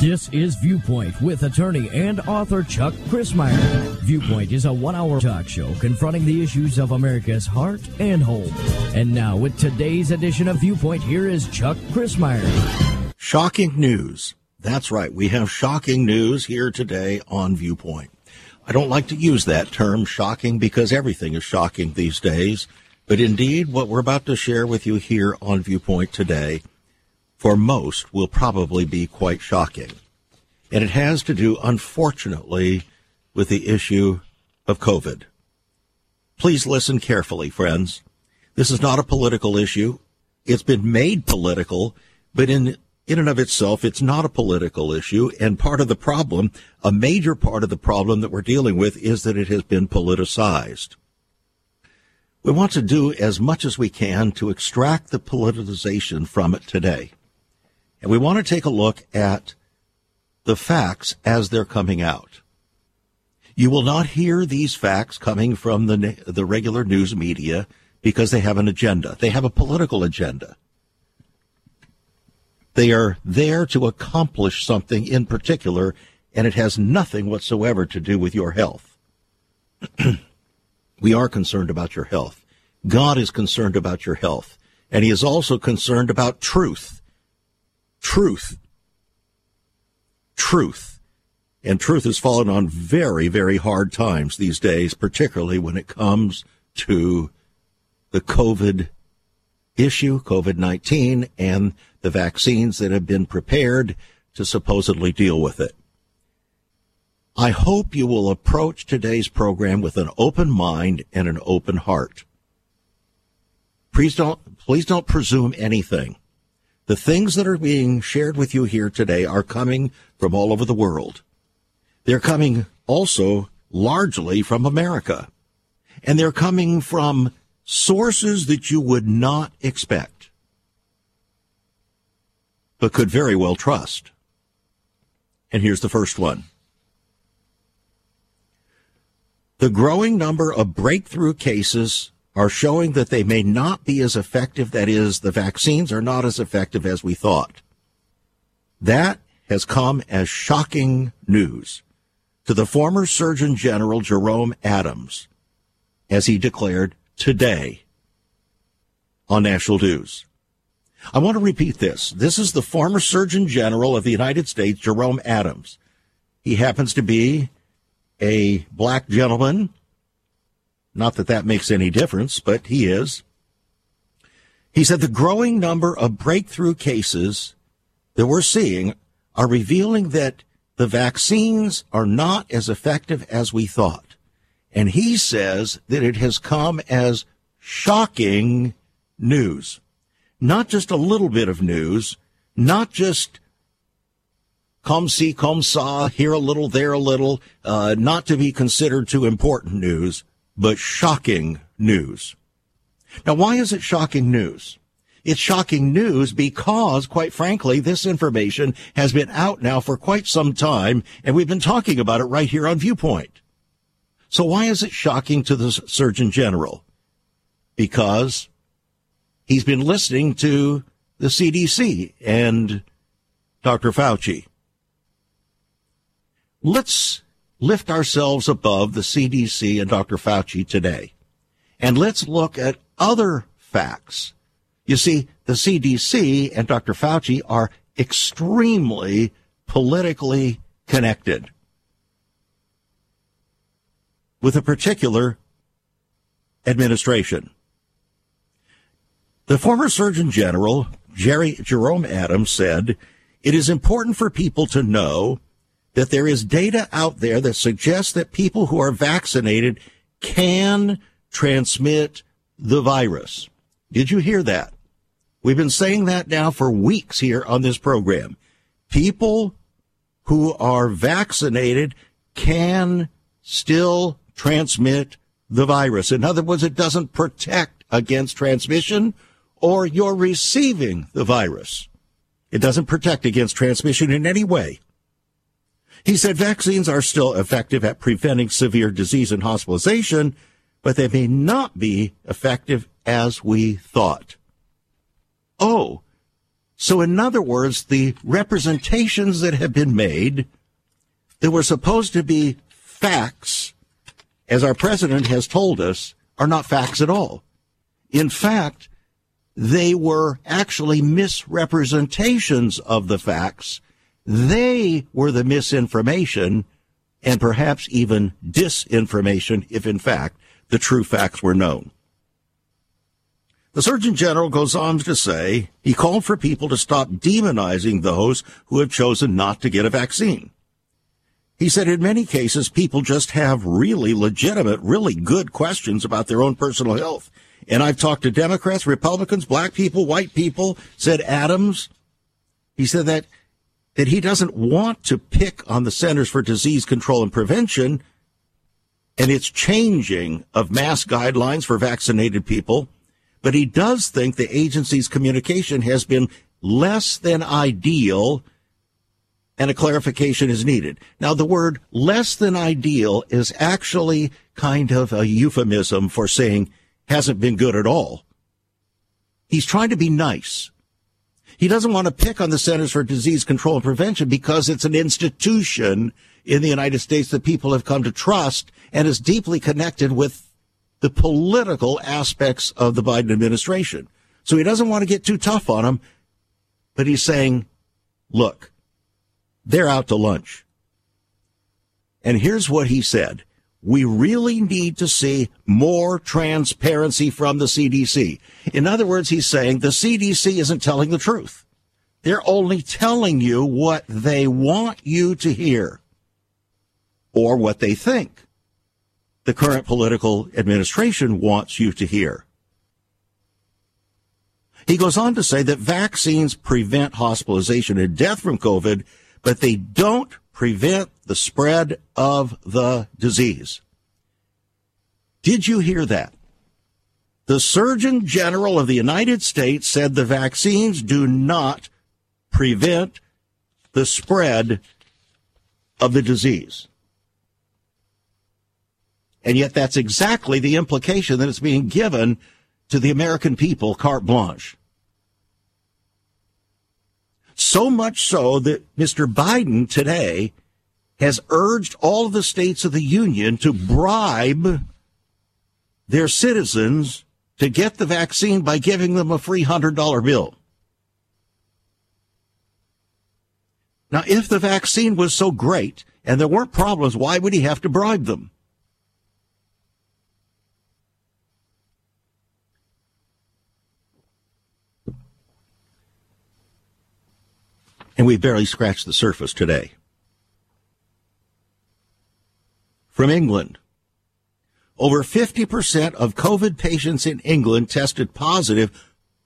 This is Viewpoint with attorney and author Chuck Crismier. Viewpoint is a one hour talk show confronting the issues of America's heart and home. And now, with today's edition of Viewpoint, here is Chuck Crismier. Shocking news. That's right. We have shocking news here today on Viewpoint. I don't like to use that term shocking because everything is shocking these days. But indeed, what we're about to share with you here on Viewpoint today for most will probably be quite shocking. And it has to do, unfortunately, with the issue of COVID. Please listen carefully, friends. This is not a political issue. It's been made political, but in, in and of itself, it's not a political issue. And part of the problem, a major part of the problem that we're dealing with is that it has been politicized. We want to do as much as we can to extract the politicization from it today. And we want to take a look at the facts as they're coming out. You will not hear these facts coming from the, the regular news media because they have an agenda. They have a political agenda. They are there to accomplish something in particular, and it has nothing whatsoever to do with your health. we are concerned about your health. God is concerned about your health, and He is also concerned about truth truth. Truth. And truth has fallen on very, very hard times these days, particularly when it comes to the COVID issue, COVID 19, and the vaccines that have been prepared to supposedly deal with it. I hope you will approach today's program with an open mind and an open heart. Please don't, please don't presume anything. The things that are being shared with you here today are coming from all over the world. They're coming also largely from America. And they're coming from sources that you would not expect, but could very well trust. And here's the first one. The growing number of breakthrough cases are showing that they may not be as effective. That is, the vaccines are not as effective as we thought. That has come as shocking news to the former Surgeon General Jerome Adams, as he declared today on National News. I want to repeat this. This is the former Surgeon General of the United States, Jerome Adams. He happens to be a black gentleman not that that makes any difference, but he is. He said the growing number of breakthrough cases that we're seeing are revealing that the vaccines are not as effective as we thought. And he says that it has come as shocking news. Not just a little bit of news, not just come see, come saw, here a little, there a little, uh, not to be considered too important news, but shocking news. Now, why is it shocking news? It's shocking news because, quite frankly, this information has been out now for quite some time, and we've been talking about it right here on Viewpoint. So why is it shocking to the Surgeon General? Because he's been listening to the CDC and Dr. Fauci. Let's lift ourselves above the CDC and Dr. Fauci today. And let's look at other facts. You see, the CDC and Dr. Fauci are extremely politically connected with a particular administration. The former Surgeon General, Jerry Jerome Adams, said, It is important for people to know that there is data out there that suggests that people who are vaccinated can transmit the virus. Did you hear that? We've been saying that now for weeks here on this program. People who are vaccinated can still transmit the virus. In other words, it doesn't protect against transmission or you're receiving the virus. It doesn't protect against transmission in any way. He said vaccines are still effective at preventing severe disease and hospitalization, but they may not be effective as we thought. Oh, so in other words, the representations that have been made that were supposed to be facts, as our president has told us, are not facts at all. In fact, they were actually misrepresentations of the facts. They were the misinformation and perhaps even disinformation if in fact the true facts were known. The Surgeon General goes on to say he called for people to stop demonizing those who have chosen not to get a vaccine. He said in many cases, people just have really legitimate, really good questions about their own personal health. And I've talked to Democrats, Republicans, black people, white people, said Adams. He said that, that he doesn't want to pick on the Centers for Disease Control and Prevention and its changing of mass guidelines for vaccinated people but he does think the agency's communication has been less than ideal and a clarification is needed. Now, the word less than ideal is actually kind of a euphemism for saying hasn't been good at all. He's trying to be nice. He doesn't want to pick on the Centers for Disease Control and Prevention because it's an institution in the United States that people have come to trust and is deeply connected with the political aspects of the Biden administration. So he doesn't want to get too tough on them, but he's saying, look, they're out to lunch. And here's what he said. We really need to see more transparency from the CDC. In other words, he's saying the CDC isn't telling the truth. They're only telling you what they want you to hear or what they think the current political administration wants you to hear. He goes on to say that vaccines prevent hospitalization and death from COVID, but they don't prevent the spread of the disease. Did you hear that? The Surgeon General of the United States said the vaccines do not prevent the spread of the disease. And yet that's exactly the implication that is being given to the American people carte blanche. So much so that Mr. Biden today has urged all of the states of the union to bribe their citizens to get the vaccine by giving them a free $100 bill. Now, if the vaccine was so great and there weren't problems, why would he have to bribe them? And we barely scratched the surface today. From England, over 50% of COVID patients in England tested positive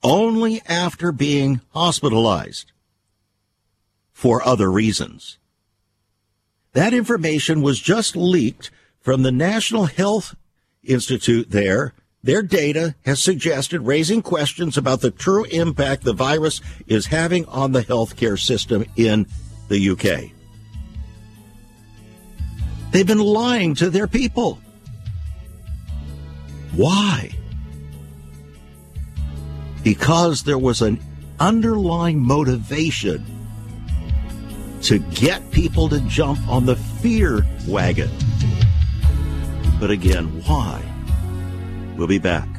only after being hospitalized for other reasons. That information was just leaked from the National Health Institute there their data has suggested raising questions about the true impact the virus is having on the healthcare system in the UK. They've been lying to their people. Why? Because there was an underlying motivation to get people to jump on the fear wagon. But again, why? We'll be back.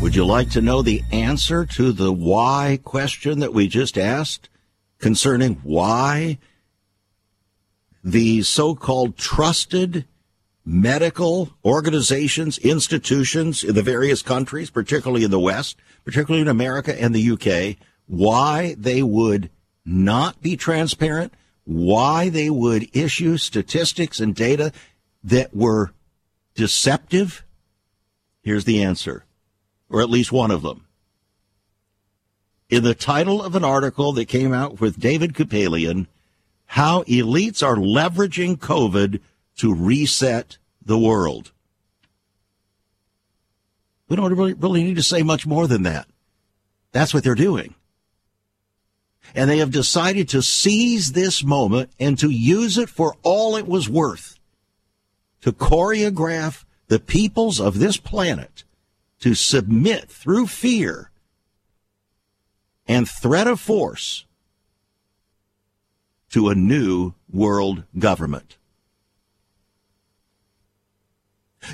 Would you like to know the answer to the why question that we just asked concerning why the so-called trusted medical organizations, institutions in the various countries, particularly in the West, particularly in America and the UK, why they would not be transparent, why they would issue statistics and data that were deceptive? Here's the answer, or at least one of them. In the title of an article that came out with David Kupelian, How Elites Are Leveraging COVID to Reset the World. We don't really, really need to say much more than that. That's what they're doing. And they have decided to seize this moment and to use it for all it was worth to choreograph the peoples of this planet to submit through fear and threat of force to a new world government.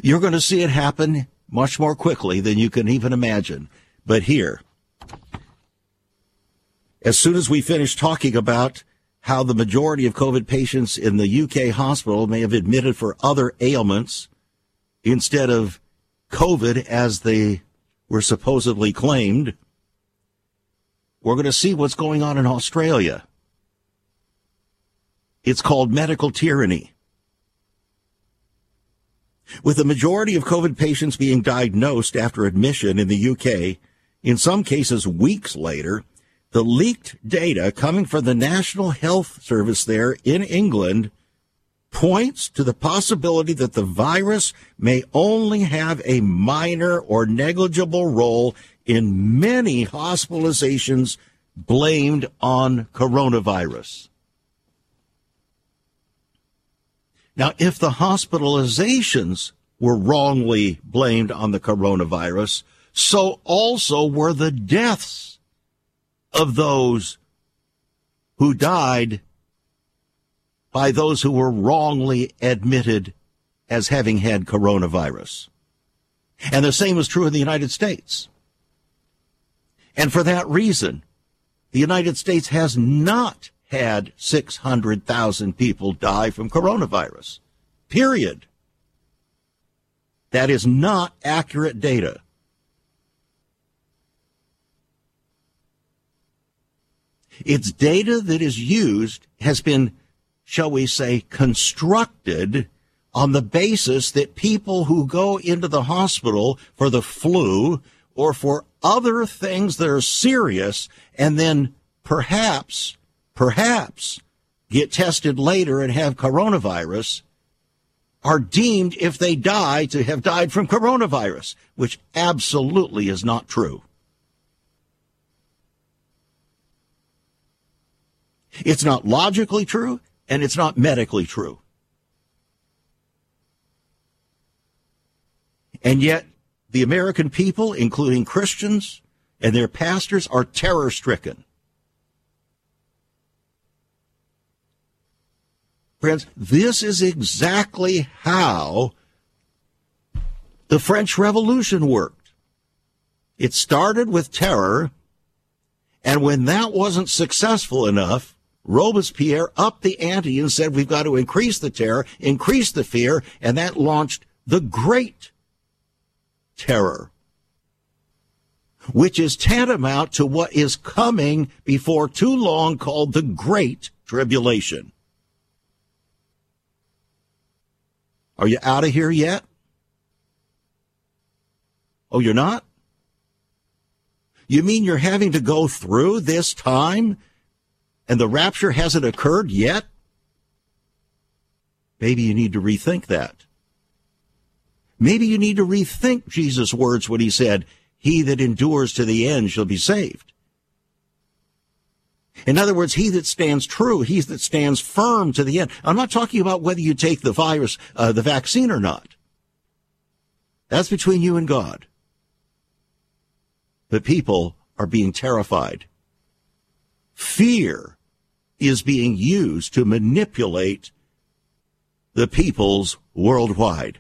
You're going to see it happen much more quickly than you can even imagine. But here, as soon as we finish talking about how the majority of COVID patients in the UK hospital may have admitted for other ailments instead of COVID as they were supposedly claimed, we're going to see what's going on in Australia. It's called medical tyranny. With the majority of COVID patients being diagnosed after admission in the UK, in some cases weeks later, the leaked data coming from the National Health Service there in England points to the possibility that the virus may only have a minor or negligible role in many hospitalizations blamed on coronavirus. Now, if the hospitalizations were wrongly blamed on the coronavirus, so also were the deaths of those who died by those who were wrongly admitted as having had coronavirus. And the same is true in the United States. And for that reason, the United States has not had 600,000 people die from coronavirus. Period. That is not accurate data. It's data that is used, has been, shall we say, constructed on the basis that people who go into the hospital for the flu or for other things that are serious and then perhaps, perhaps get tested later and have coronavirus are deemed, if they die, to have died from coronavirus, which absolutely is not true. It's not logically true and it's not medically true. And yet, the American people, including Christians and their pastors, are terror stricken. Friends, this is exactly how the French Revolution worked. It started with terror, and when that wasn't successful enough, Robespierre upped the ante and said, we've got to increase the terror, increase the fear, and that launched the Great Terror, which is tantamount to what is coming before too long called the Great Tribulation. Are you out of here yet? Oh, you're not? You mean you're having to go through this time and the rapture hasn't occurred yet, maybe you need to rethink that. Maybe you need to rethink Jesus' words when he said, He that endures to the end shall be saved. In other words, he that stands true, he that stands firm to the end. I'm not talking about whether you take the virus, uh, the vaccine or not. That's between you and God. But people are being terrified. Fear is being used to manipulate the peoples worldwide,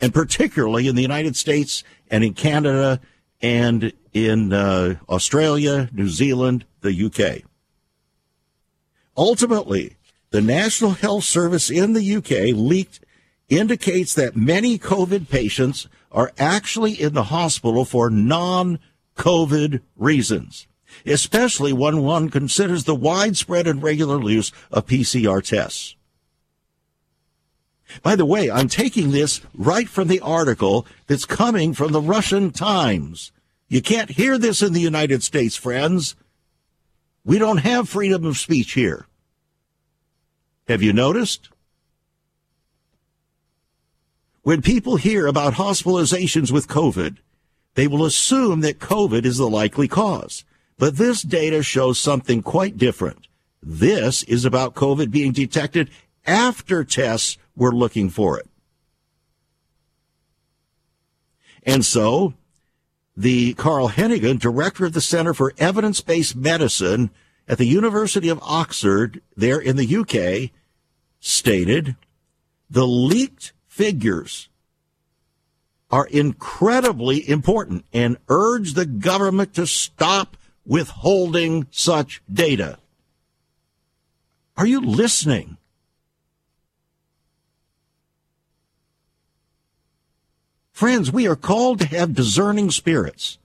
and particularly in the United States and in Canada and in uh, Australia, New Zealand, the UK. Ultimately, the National Health Service in the UK leaked indicates that many COVID patients are actually in the hospital for non COVID reasons. Especially when one considers the widespread and regular use of PCR tests. By the way, I'm taking this right from the article that's coming from the Russian Times. You can't hear this in the United States, friends. We don't have freedom of speech here. Have you noticed? When people hear about hospitalizations with COVID, they will assume that COVID is the likely cause. But this data shows something quite different. This is about COVID being detected after tests were looking for it. And so, the Carl Heneghan, director of the Center for Evidence-Based Medicine at the University of Oxford, there in the UK, stated the leaked figures are incredibly important and urge the government to stop withholding such data. Are you listening? Friends, we are called to have discerning spirits.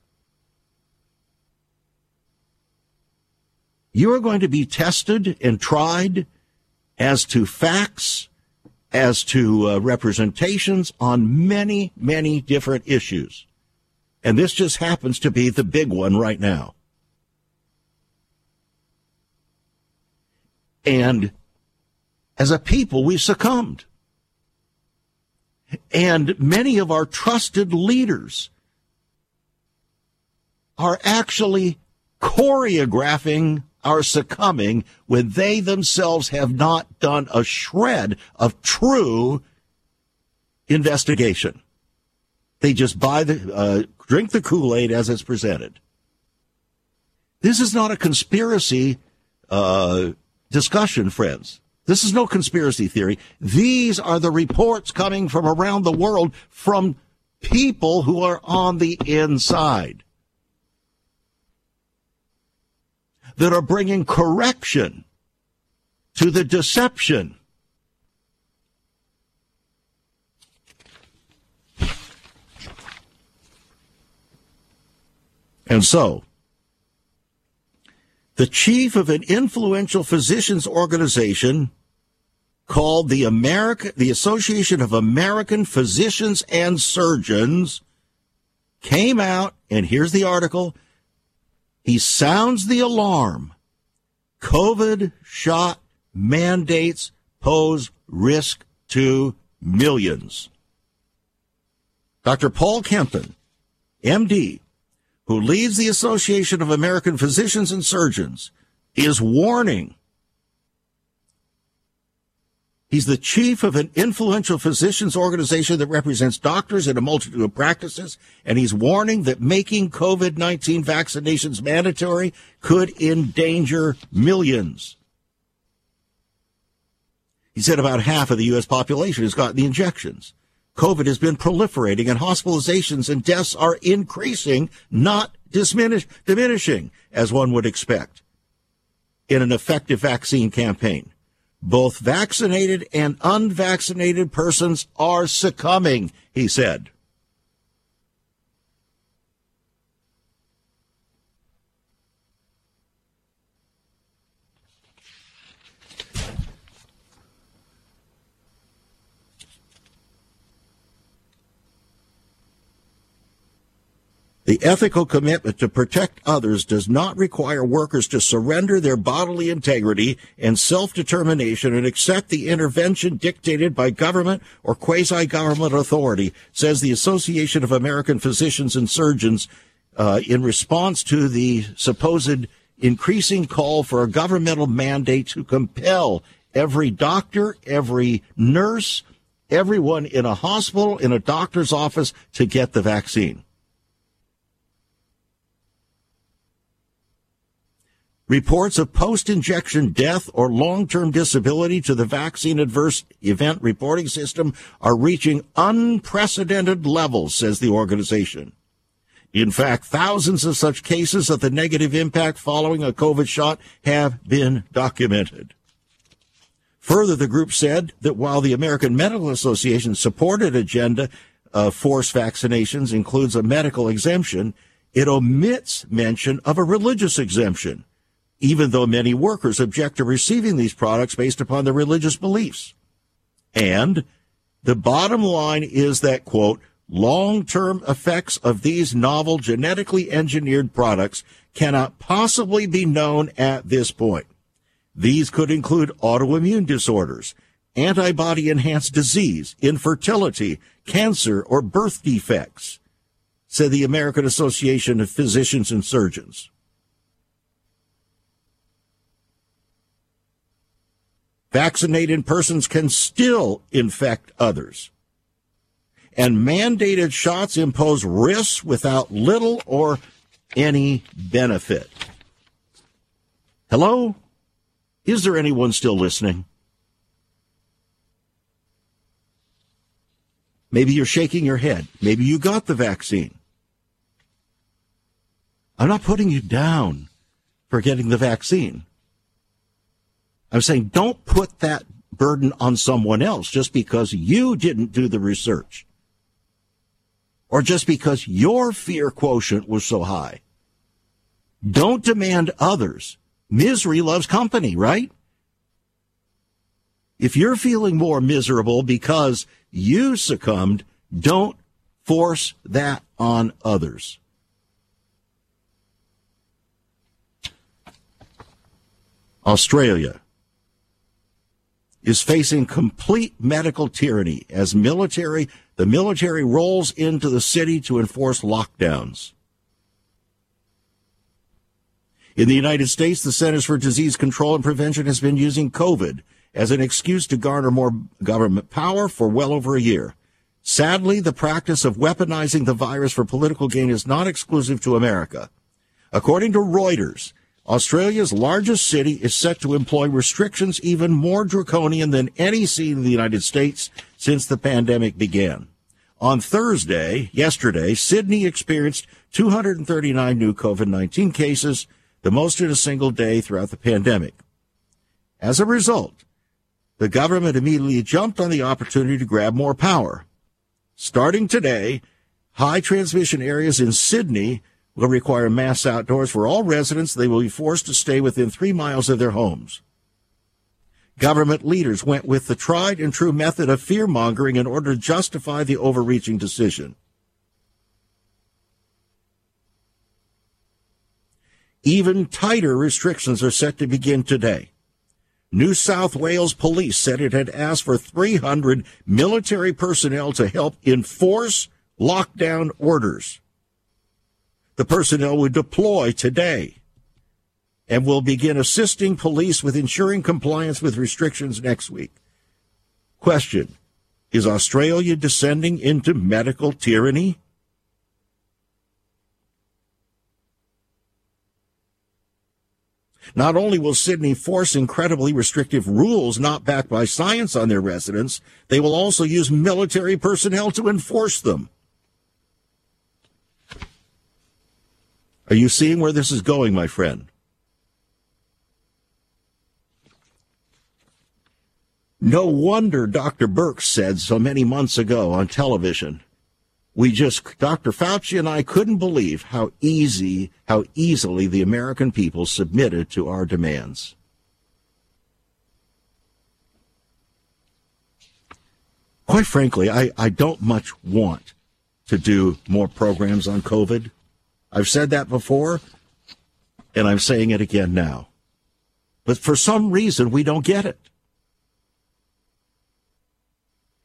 You are going to be tested and tried as to facts, as to uh, representations on many, many different issues. And this just happens to be the big one right now. And as a people, we succumbed. And many of our trusted leaders are actually choreographing our succumbing when they themselves have not done a shred of true investigation. They just buy the, uh, drink the Kool-Aid as it's presented. This is not a conspiracy, uh, discussion, friends. This is no conspiracy theory. These are the reports coming from around the world from people who are on the inside that are bringing correction to the deception. And so, the chief of an influential physicians organization called the America, the Association of American Physicians and Surgeons came out, and here's the article. He sounds the alarm. COVID shot mandates pose risk to millions. Dr. Paul Kempen, MD, who leads the Association of American Physicians and Surgeons, is warning He's the chief of an influential physicians organization that represents doctors in a multitude of practices, and he's warning that making COVID-19 vaccinations mandatory could endanger millions. He said about half of the U.S. population has gotten the injections. COVID has been proliferating and hospitalizations and deaths are increasing, not diminish, diminishing, as one would expect in an effective vaccine campaign. Both vaccinated and unvaccinated persons are succumbing, he said. The ethical commitment to protect others does not require workers to surrender their bodily integrity and self-determination and accept the intervention dictated by government or quasi-government authority, says the Association of American Physicians and Surgeons uh, in response to the supposed increasing call for a governmental mandate to compel every doctor, every nurse, everyone in a hospital, in a doctor's office to get the vaccine. Reports of post-injection death or long-term disability to the vaccine adverse event reporting system are reaching unprecedented levels, says the organization. In fact, thousands of such cases of the negative impact following a COVID shot have been documented. Further, the group said that while the American Medical Association supported agenda of forced vaccinations includes a medical exemption, it omits mention of a religious exemption, even though many workers object to receiving these products based upon their religious beliefs. And the bottom line is that, quote, long term effects of these novel genetically engineered products cannot possibly be known at this point. These could include autoimmune disorders, antibody enhanced disease, infertility, cancer, or birth defects, said the American Association of Physicians and Surgeons. Vaccinated persons can still infect others. And mandated shots impose risks without little or any benefit. Hello? Is there anyone still listening? Maybe you're shaking your head. Maybe you got the vaccine. I'm not putting you down for getting the vaccine. I'm saying don't put that burden on someone else just because you didn't do the research or just because your fear quotient was so high. Don't demand others. Misery loves company, right? If you're feeling more miserable because you succumbed, don't force that on others. Australia is facing complete medical tyranny as military the military rolls into the city to enforce lockdowns. In the United States, the Centers for Disease Control and Prevention has been using COVID as an excuse to garner more government power for well over a year. Sadly, the practice of weaponizing the virus for political gain is not exclusive to America. According to Reuters, Australia's largest city is set to employ restrictions even more draconian than any seen in the United States since the pandemic began. On Thursday, yesterday, Sydney experienced 239 new COVID-19 cases, the most in a single day throughout the pandemic. As a result, the government immediately jumped on the opportunity to grab more power. Starting today, high transmission areas in Sydney will require mass outdoors for all residents. They will be forced to stay within three miles of their homes. Government leaders went with the tried and true method of fear mongering in order to justify the overreaching decision. Even tighter restrictions are set to begin today. New South Wales police said it had asked for 300 military personnel to help enforce lockdown orders. The personnel would deploy today and will begin assisting police with ensuring compliance with restrictions next week. Question Is Australia descending into medical tyranny? Not only will Sydney force incredibly restrictive rules not backed by science on their residents, they will also use military personnel to enforce them. Are you seeing where this is going, my friend? No wonder Dr. Birx said so many months ago on television we just, Dr. Fauci and I couldn't believe how easy, how easily the American people submitted to our demands. Quite frankly, I, I don't much want to do more programs on COVID. I've said that before, and I'm saying it again now. But for some reason, we don't get it.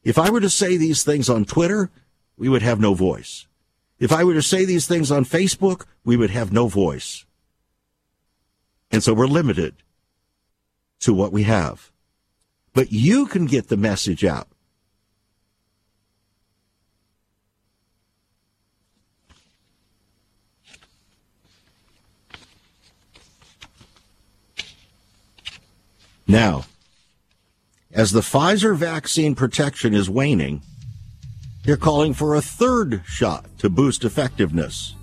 If I were to say these things on Twitter, we would have no voice. If I were to say these things on Facebook, we would have no voice. And so we're limited to what we have. But you can get the message out. Now, as the Pfizer vaccine protection is waning, they're calling for a third shot to boost effectiveness.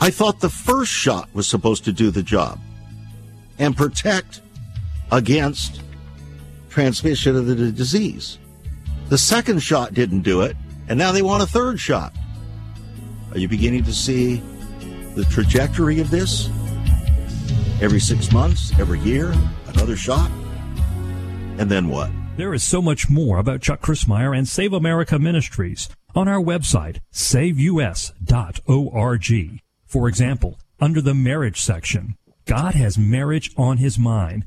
I thought the first shot was supposed to do the job and protect against transmission of the disease. The second shot didn't do it, and now they want a third shot. Are you beginning to see the trajectory of this? Every six months, every year, another shot? And then what? There is so much more about Chuck Crismier and Save America Ministries on our website, saveus.org. For example, under the marriage section, God has marriage on his mind.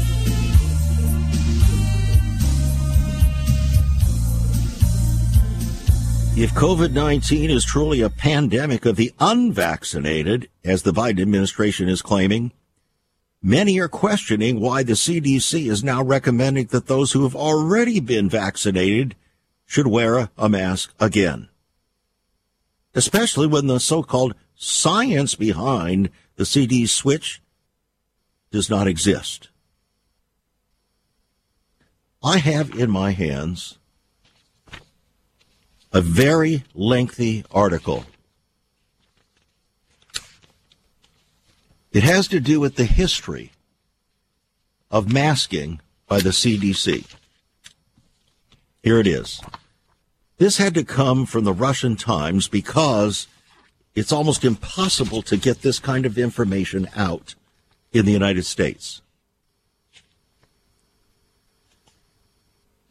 If COVID 19 is truly a pandemic of the unvaccinated, as the Biden administration is claiming, many are questioning why the CDC is now recommending that those who have already been vaccinated should wear a mask again. Especially when the so called science behind the CD switch does not exist. I have in my hands a very lengthy article. It has to do with the history of masking by the CDC. Here it is. This had to come from the Russian Times because it's almost impossible to get this kind of information out in the United States.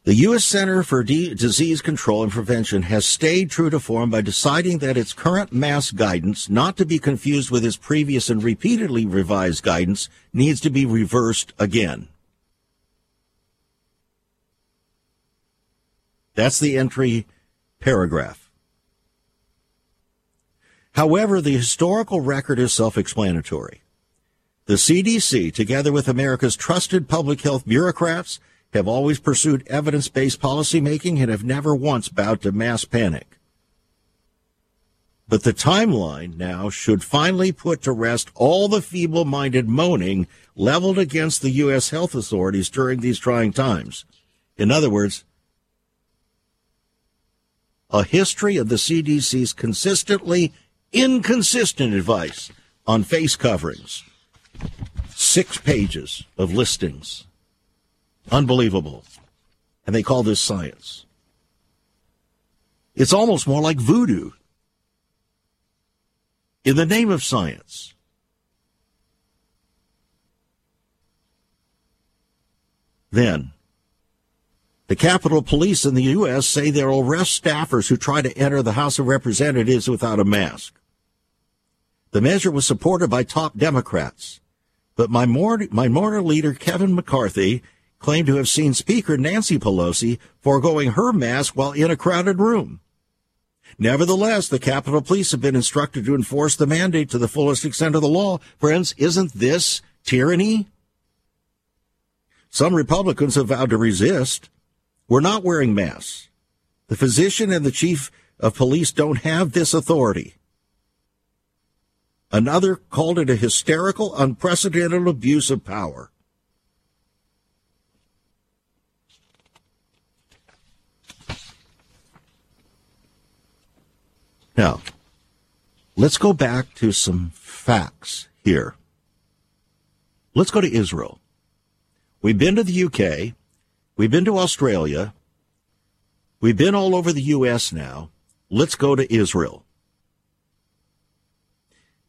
The U.S. Center for D- Disease Control and Prevention has stayed true to form by deciding that its current mask guidance, not to be confused with its previous and repeatedly revised guidance, needs to be reversed again. That's the entry paragraph. However, the historical record is self-explanatory. The CDC, together with America's trusted public health bureaucrats, have always pursued evidence based policymaking and have never once bowed to mass panic. But the timeline now should finally put to rest all the feeble minded moaning leveled against the U.S. health authorities during these trying times. In other words, a history of the CDC's consistently inconsistent advice on face coverings. Six pages of listings Unbelievable. And they call this science. It's almost more like voodoo. In the name of science. Then, the Capitol Police in the U.S. say they'll arrest staffers who try to enter the House of Representatives without a mask. The measure was supported by top Democrats, but my minority leader Kevin McCarthy claimed to have seen Speaker Nancy Pelosi foregoing her mask while in a crowded room. Nevertheless, the Capitol Police have been instructed to enforce the mandate to the fullest extent of the law. Friends, isn't this tyranny? Some Republicans have vowed to resist. We're not wearing masks. The physician and the chief of police don't have this authority. Another called it a hysterical, unprecedented abuse of power. Now, let's go back to some facts here. Let's go to Israel. We've been to the UK. We've been to Australia. We've been all over the U.S. now. Let's go to Israel.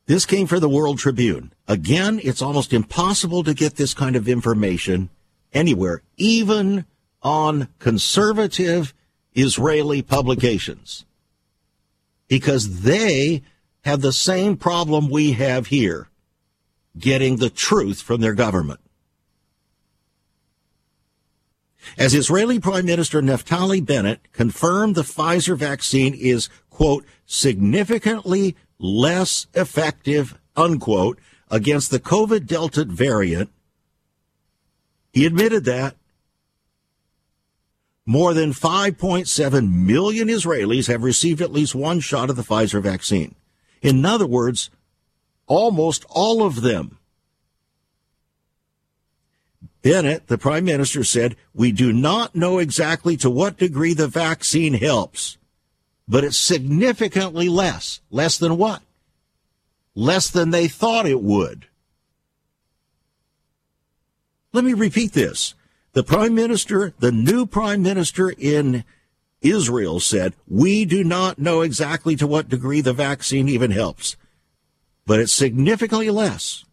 This came from the World Tribune. Again, it's almost impossible to get this kind of information anywhere, even on conservative Israeli publications because they have the same problem we have here getting the truth from their government. As Israeli Prime Minister Naftali Bennett confirmed the Pfizer vaccine is, quote, significantly less effective, unquote, against the COVID Delta variant. He admitted that. More than 5.7 million Israelis have received at least one shot of the Pfizer vaccine. In other words, almost all of them. Bennett, the prime minister, said, We do not know exactly to what degree the vaccine helps, but it's significantly less. Less than what? Less than they thought it would. Let me repeat this. The prime minister, the new prime minister in Israel said, we do not know exactly to what degree the vaccine even helps, but it's significantly less.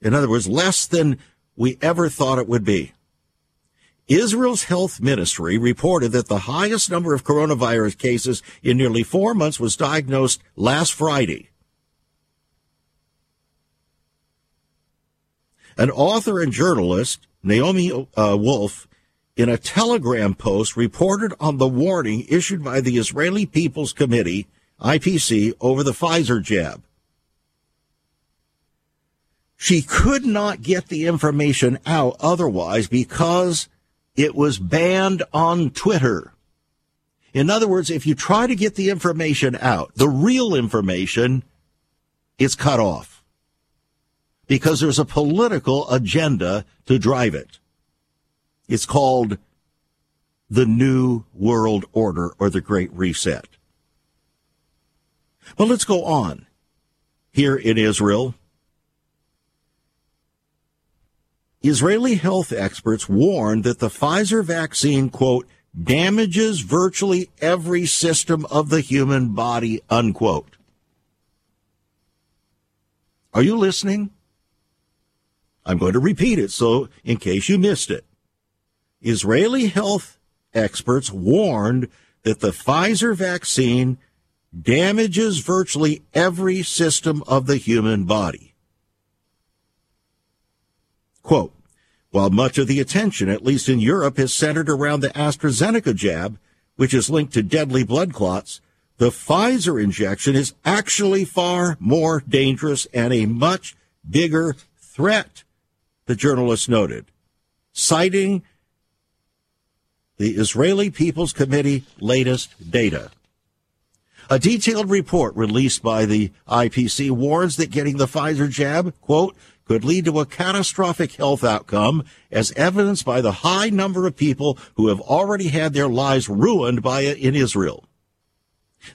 In other words, less than we ever thought it would be. Israel's health ministry reported that the highest number of coronavirus cases in nearly four months was diagnosed last Friday. An author and journalist, Naomi uh, Wolf, in a telegram post reported on the warning issued by the Israeli People's Committee, IPC, over the Pfizer jab. She could not get the information out otherwise because it was banned on Twitter. In other words, if you try to get the information out, the real information, it's cut off because there's a political agenda to drive it. It's called the New World Order or the Great Reset. But let's go on. Here in Israel, Israeli health experts warned that the Pfizer vaccine, quote, damages virtually every system of the human body, unquote. Are you listening? I'm going to repeat it so in case you missed it. Israeli health experts warned that the Pfizer vaccine damages virtually every system of the human body. Quote, while much of the attention, at least in Europe, is centered around the AstraZeneca jab, which is linked to deadly blood clots, the Pfizer injection is actually far more dangerous and a much bigger threat, the journalist noted, citing the Israeli People's Committee latest data. A detailed report released by the IPC warns that getting the Pfizer jab, quote, could lead to a catastrophic health outcome as evidenced by the high number of people who have already had their lives ruined by it in Israel.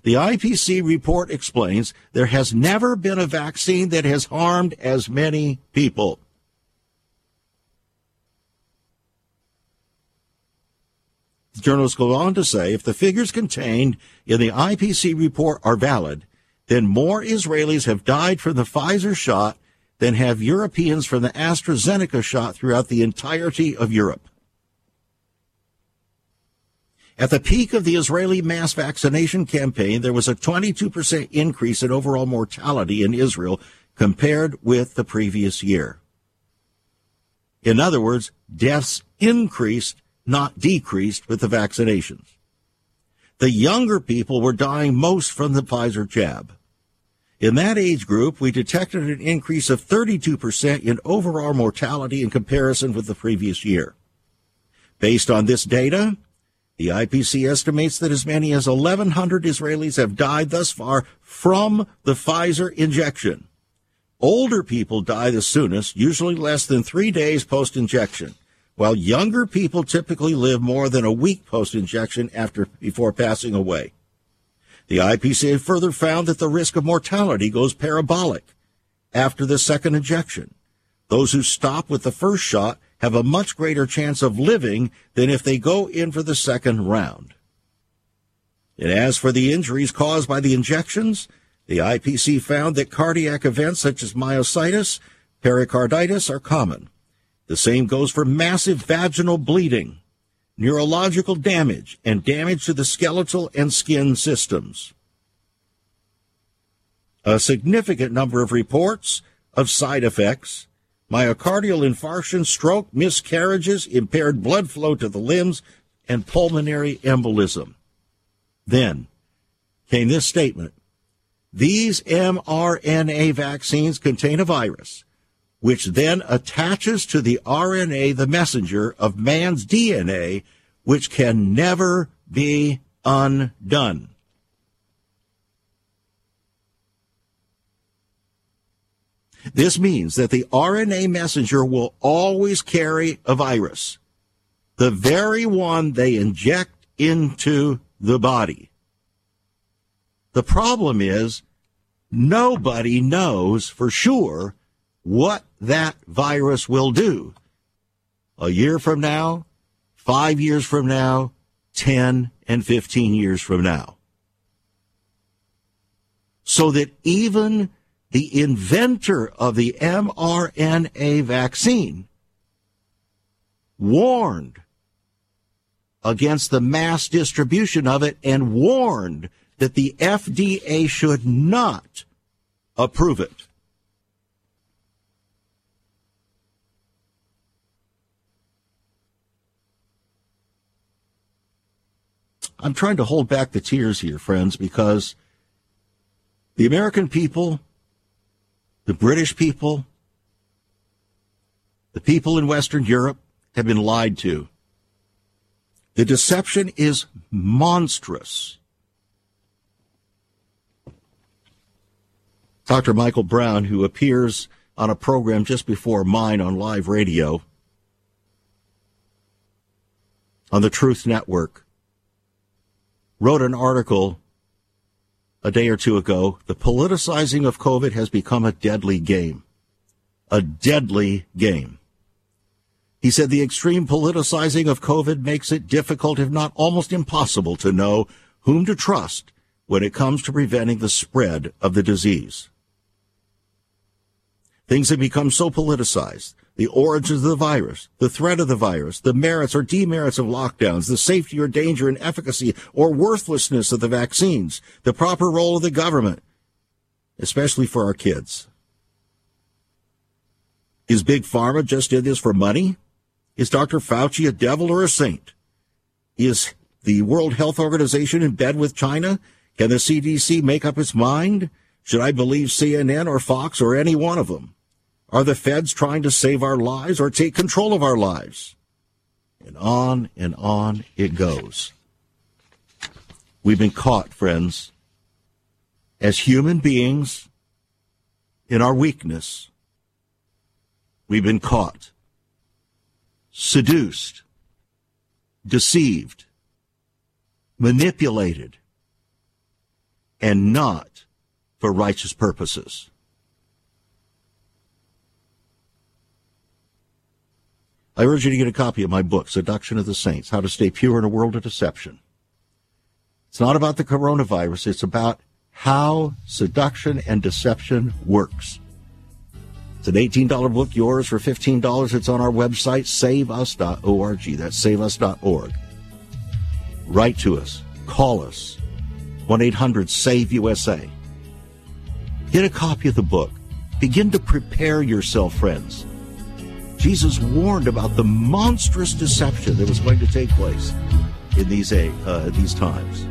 The IPC report explains there has never been a vaccine that has harmed as many people. Journalists go on to say if the figures contained in the IPC report are valid, then more Israelis have died from the Pfizer shot than have Europeans from the AstraZeneca shot throughout the entirety of Europe. At the peak of the Israeli mass vaccination campaign, there was a 22% increase in overall mortality in Israel compared with the previous year. In other words, deaths increased not decreased with the vaccinations. The younger people were dying most from the Pfizer jab. In that age group, we detected an increase of 32% in overall mortality in comparison with the previous year. Based on this data, the IPC estimates that as many as 1,100 Israelis have died thus far from the Pfizer injection. Older people die the soonest, usually less than three days post injection while younger people typically live more than a week post injection after before passing away. The IPCA further found that the risk of mortality goes parabolic after the second injection. Those who stop with the first shot have a much greater chance of living than if they go in for the second round. And as for the injuries caused by the injections, the IPC found that cardiac events such as myositis, pericarditis are common. The same goes for massive vaginal bleeding, neurological damage, and damage to the skeletal and skin systems. A significant number of reports of side effects, myocardial infarction, stroke, miscarriages, impaired blood flow to the limbs, and pulmonary embolism. Then came this statement These mRNA vaccines contain a virus which then attaches to the RNA, the messenger of man's DNA, which can never be undone. This means that the RNA messenger will always carry a virus, the very one they inject into the body. The problem is nobody knows for sure what that virus will do. A year from now, five years from now, 10 and 15 years from now. So that even the inventor of the mRNA vaccine warned against the mass distribution of it and warned that the FDA should not approve it. I'm trying to hold back the tears here, friends, because the American people the British people, the people in Western Europe have been lied to. The deception is monstrous. Dr. Michael Brown, who appears on a program just before mine on live radio on the Truth Network, wrote an article a day or two ago, the politicizing of COVID has become a deadly game. A deadly game. He said the extreme politicizing of COVID makes it difficult, if not almost impossible, to know whom to trust when it comes to preventing the spread of the disease. Things have become so politicized the origins of the virus, the threat of the virus, the merits or demerits of lockdowns, the safety or danger and efficacy or worthlessness of the vaccines, the proper role of the government, especially for our kids. Is Big Pharma just in this for money? Is Dr. Fauci a devil or a saint? Is the World Health Organization in bed with China? Can the CDC make up its mind? Should I believe CNN or Fox or any one of them? Are the feds trying to save our lives or take control of our lives? And on and on it goes. We've been caught, friends, as human beings in our weakness. We've been caught, seduced, deceived, manipulated, and not for righteous purposes. I urge you to get a copy of my book, Seduction of the Saints How to Stay Pure in a World of Deception. It's not about the coronavirus, it's about how seduction and deception works. It's an $18 book, yours for $15. It's on our website, saveus.org. That's saveus.org. Write to us, call us, 1 800 SAVE USA. Get a copy of the book. Begin to prepare yourself, friends Jesus warned about the monstrous deception that was going to take place in these uh, these times.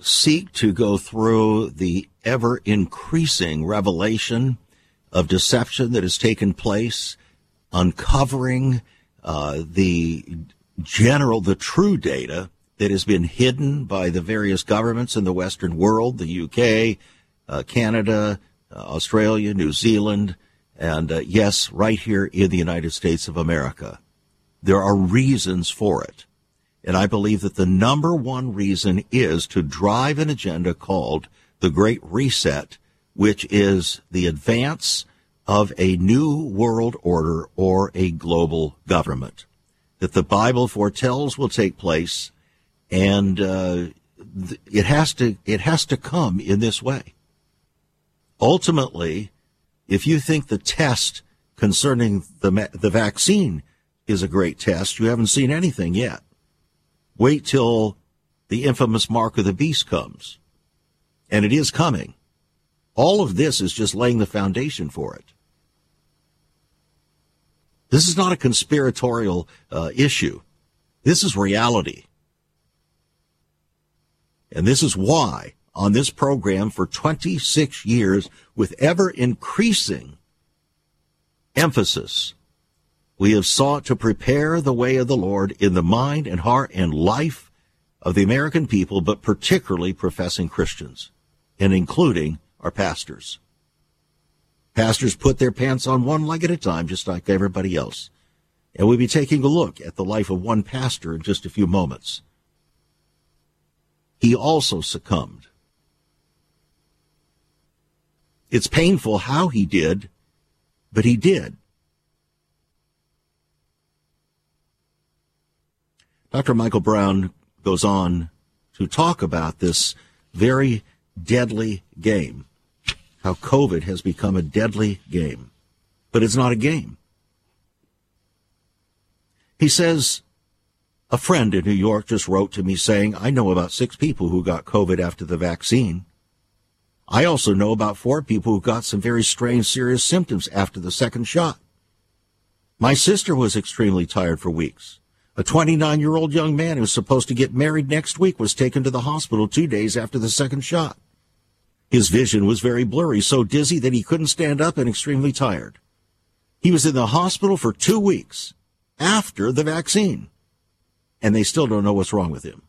seek to go through the ever increasing revelation of deception that has taken place uncovering uh, the general, the true data that has been hidden by the various governments in the Western world, the UK, uh, Canada, uh, Australia, New Zealand, and uh, yes, right here in the United States of America. There are reasons for it. And I believe that the number one reason is to drive an agenda called the Great Reset, which is the advance of a new world order or a global government that the Bible foretells will take place, and uh, it has to it has to come in this way. Ultimately, if you think the test concerning the the vaccine is a great test, you haven't seen anything yet. Wait till the infamous mark of the beast comes, and it is coming. All of this is just laying the foundation for it. This is not a conspiratorial uh, issue. This is reality. And this is why on this program for 26 years with ever increasing emphasis, we have sought to prepare the way of the Lord in the mind and heart and life of the American people, but particularly professing Christians and including our pastors. Pastors put their pants on one leg at a time, just like everybody else. And we'll be taking a look at the life of one pastor in just a few moments. He also succumbed. It's painful how he did, but he did. Dr. Michael Brown goes on to talk about this very deadly game how COVID has become a deadly game. But it's not a game. He says, a friend in New York just wrote to me saying, I know about six people who got COVID after the vaccine. I also know about four people who got some very strange, serious symptoms after the second shot. My sister was extremely tired for weeks. A 29 year old young man who's supposed to get married next week was taken to the hospital two days after the second shot. His vision was very blurry, so dizzy that he couldn't stand up and extremely tired. He was in the hospital for two weeks after the vaccine, and they still don't know what's wrong with him.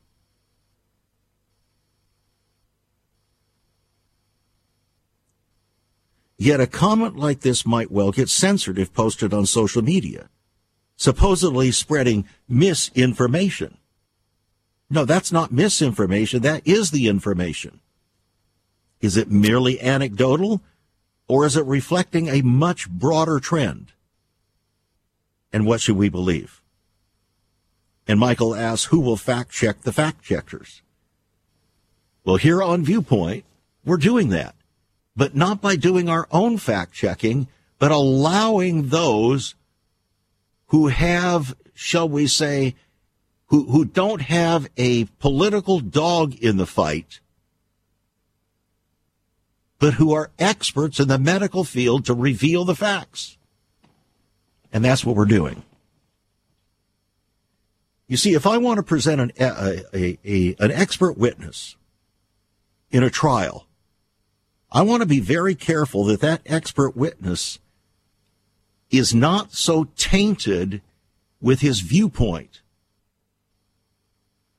Yet a comment like this might well get censored if posted on social media, supposedly spreading misinformation. No, that's not misinformation. That is the information. Is it merely anecdotal or is it reflecting a much broader trend? And what should we believe? And Michael asks, who will fact check the fact checkers? Well, here on Viewpoint, we're doing that, but not by doing our own fact checking, but allowing those who have, shall we say, who, who don't have a political dog in the fight but who are experts in the medical field to reveal the facts. And that's what we're doing. You see, if I want to present an, a, a, a, an expert witness in a trial, I want to be very careful that that expert witness is not so tainted with his viewpoint,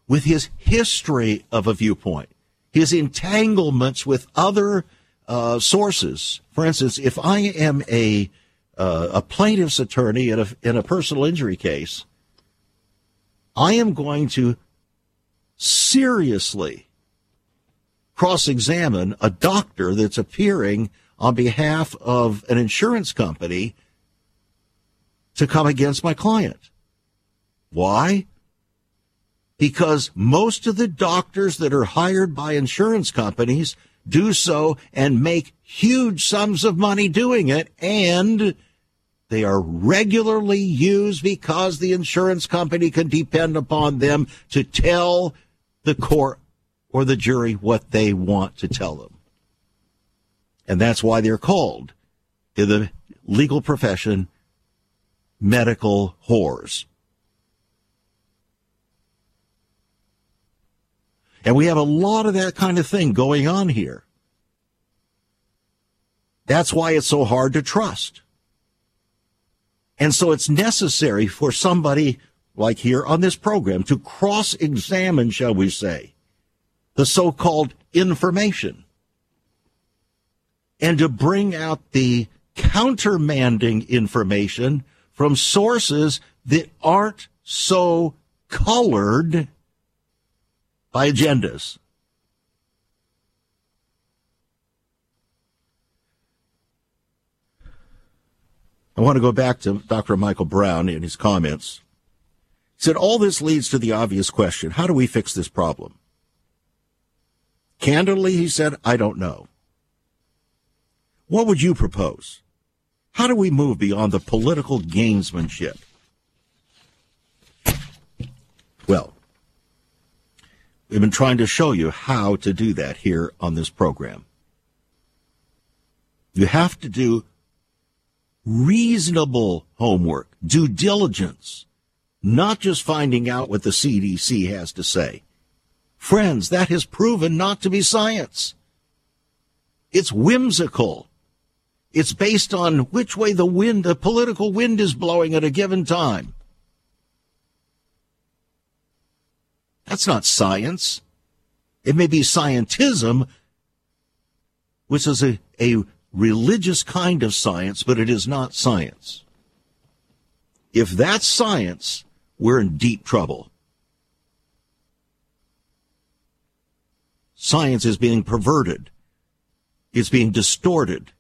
with his history of a viewpoint, his entanglements with other uh, sources. For instance, if I am a uh, a plaintiff's attorney in a in a personal injury case, I am going to seriously cross-examine a doctor that's appearing on behalf of an insurance company to come against my client. Why? Because most of the doctors that are hired by insurance companies do so and make huge sums of money doing it. And they are regularly used because the insurance company can depend upon them to tell the court or the jury what they want to tell them. And that's why they're called in the legal profession medical whores. And we have a lot of that kind of thing going on here. That's why it's so hard to trust. And so it's necessary for somebody like here on this program to cross examine, shall we say, the so called information and to bring out the countermanding information from sources that aren't so colored by agendas. I want to go back to Dr. Michael Brown in his comments. He said, All this leads to the obvious question how do we fix this problem? Candidly, he said, I don't know. What would you propose? How do we move beyond the political gamesmanship? Well, we've been trying to show you how to do that here on this program. You have to do reasonable homework, due diligence, not just finding out what the CDC has to say. Friends, that has proven not to be science. It's whimsical. It's based on which way the wind, the political wind is blowing at a given time. That's not science. It may be scientism, which is a, a religious kind of science, but it is not science. If that's science, we're in deep trouble. Science is being perverted. It's being distorted.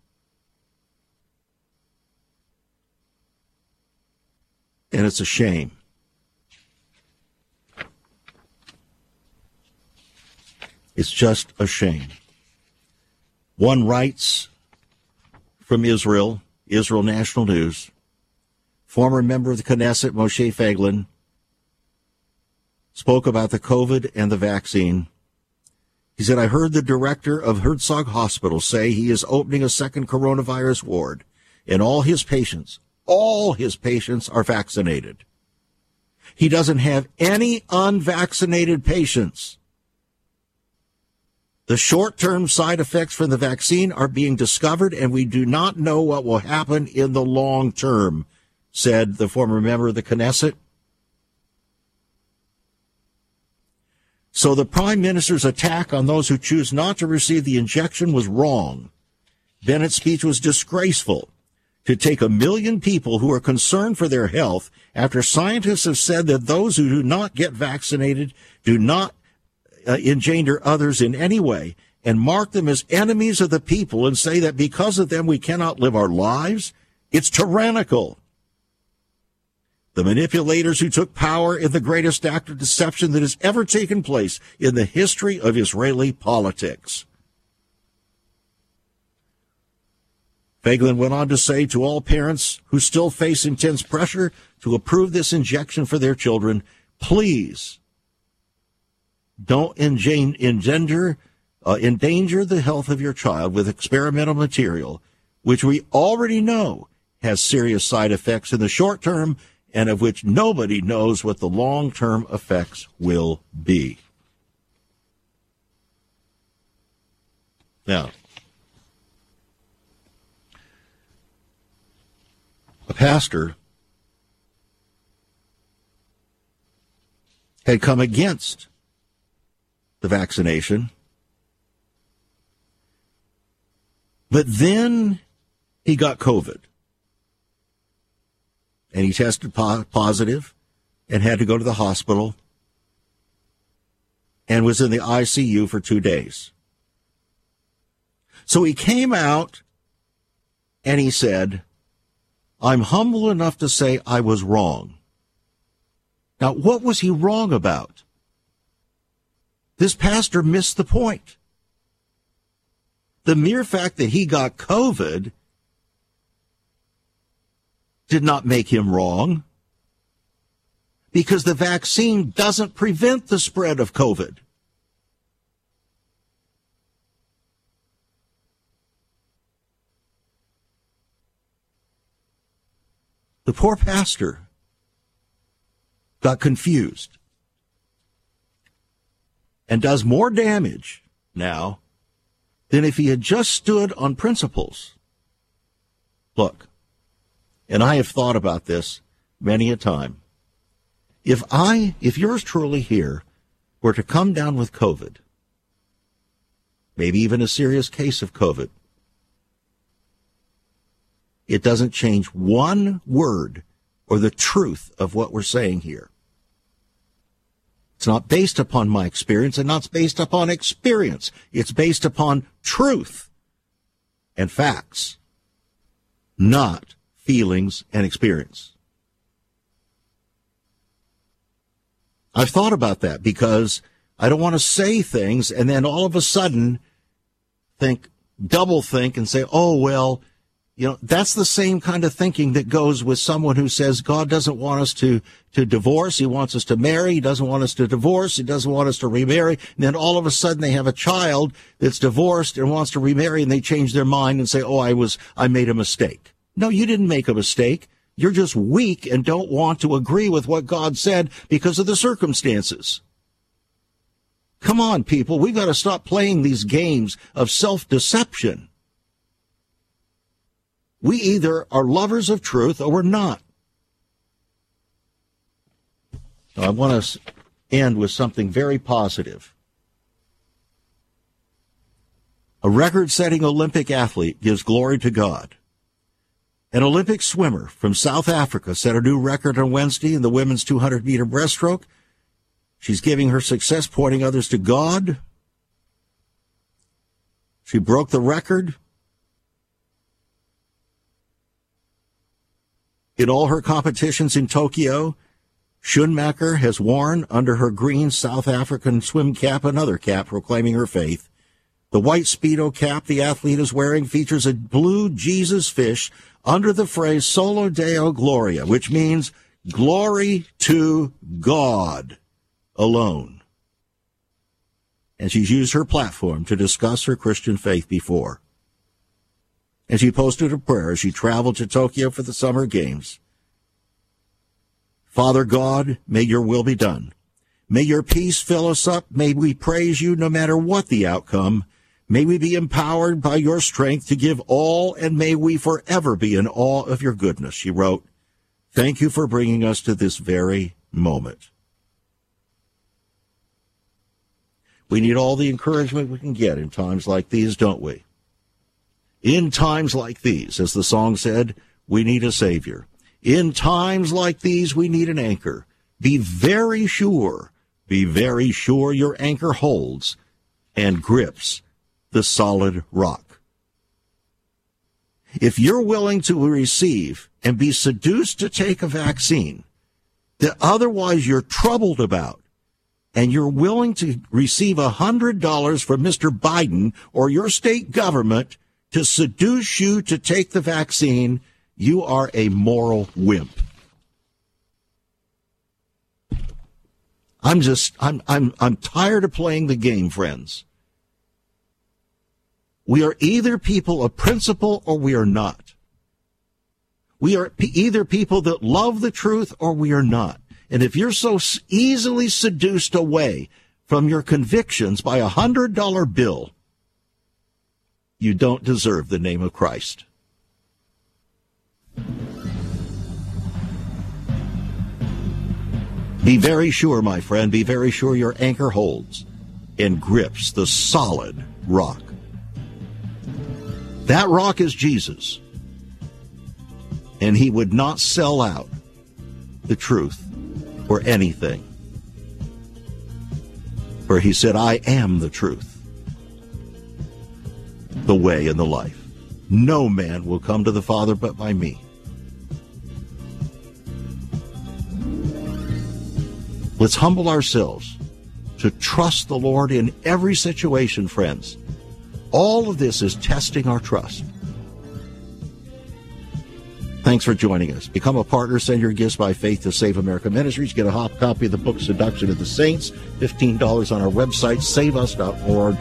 And it's a shame. It's just a shame. One writes from Israel, Israel National News, former member of the Knesset, Moshe Feiglin, spoke about the COVID and the vaccine. He said, I heard the director of Herzog Hospital say he is opening a second coronavirus ward, and all his patients, all his patients are vaccinated. He doesn't have any unvaccinated patients. The short term side effects from the vaccine are being discovered, and we do not know what will happen in the long term, said the former member of the Knesset. So the Prime Minister's attack on those who choose not to receive the injection was wrong. Bennett's speech was disgraceful. To take a million people who are concerned for their health after scientists have said that those who do not get vaccinated do not uh, engender others in any way and mark them as enemies of the people and say that because of them we cannot live our lives, it's tyrannical. The manipulators who took power in the greatest act of deception that has ever taken place in the history of Israeli politics. Feiglin went on to say to all parents who still face intense pressure to approve this injection for their children, please don't engender, uh, endanger the health of your child with experimental material, which we already know has serious side effects in the short term and of which nobody knows what the long term effects will be. Now, a pastor had come against the vaccination. But then he got COVID. And he tested po- positive and had to go to the hospital and was in the ICU for two days. So he came out and he said, I'm humble enough to say I was wrong. Now, what was he wrong about? This pastor missed the point. The mere fact that he got COVID did not make him wrong because the vaccine doesn't prevent the spread of COVID. The poor pastor got confused and does more damage now than if he had just stood on principles. Look, and I have thought about this many a time. If I, if yours truly here were to come down with COVID, maybe even a serious case of COVID, it doesn't change one word or the truth of what we're saying here. It's not based upon my experience and not based upon experience. It's based upon truth and facts, not feelings and experience. I've thought about that because I don't want to say things and then all of a sudden think, double think and say, oh, well, you know, that's the same kind of thinking that goes with someone who says God doesn't want us to, to divorce. He wants us to marry. He doesn't want us to divorce. He doesn't want us to remarry. And then all of a sudden they have a child that's divorced and wants to remarry and they change their mind and say, Oh, I was, I made a mistake. No, you didn't make a mistake. You're just weak and don't want to agree with what God said because of the circumstances. Come on, people. We've got to stop playing these games of self-deception. We either are lovers of truth or we're not. I want to end with something very positive. A record setting Olympic athlete gives glory to God. An Olympic swimmer from South Africa set a new record on Wednesday in the women's 200 meter breaststroke. She's giving her success pointing others to God. She broke the record in all her competitions in Tokyo. Schoenmaker has worn under her green South African swim cap another cap proclaiming her faith. The white Speedo cap the athlete is wearing features a blue Jesus fish under the phrase Soli Deo Gloria, which means glory to God alone. And she's used her platform to discuss her Christian faith before. And she posted a prayer as she traveled to Tokyo for the Summer Games. Father God, may your will be done. May your peace fill us up. May we praise you no matter what the outcome. May we be empowered by your strength to give all, and may we forever be in awe of your goodness, she wrote. Thank you for bringing us to this very moment. We need all the encouragement we can get in times like these, don't we? In times like these, as the song said, we need a Savior. In times like these, we need an anchor. Be very sure, be very sure your anchor holds and grips the solid rock. If you're willing to receive and be seduced to take a vaccine that otherwise you're troubled about, and you're willing to receive a hundred dollars from Mr. Biden or your state government to seduce you to take the vaccine, you are a moral wimp. I'm just, I'm, I'm, I'm tired of playing the game, friends. We are either people of principle or we are not. We are either people that love the truth or we are not. And if you're so easily seduced away from your convictions by a hundred dollar bill, you don't deserve the name of Christ. Be very sure, my friend, be very sure your anchor holds and grips the solid rock. That rock is Jesus. And he would not sell out the truth or anything. For he said, I am the truth, the way, and the life. No man will come to the Father but by me. Let's humble ourselves to trust the Lord in every situation, friends. All of this is testing our trust. Thanks for joining us. Become a partner. Send your gifts by faith to Save America Ministries. Get a hot copy of the book Seduction of the Saints. $15 on our website, saveus.org.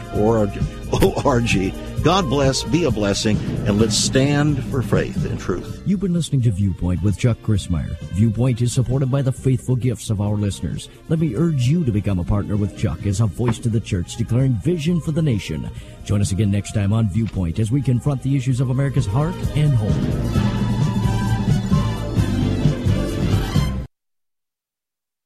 God bless, be a blessing, and let's stand for faith and truth. You've been listening to Viewpoint with Chuck Crismier. Viewpoint is supported by the faithful gifts of our listeners. Let me urge you to become a partner with Chuck as a voice to the church declaring vision for the nation. Join us again next time on Viewpoint as we confront the issues of America's heart and home.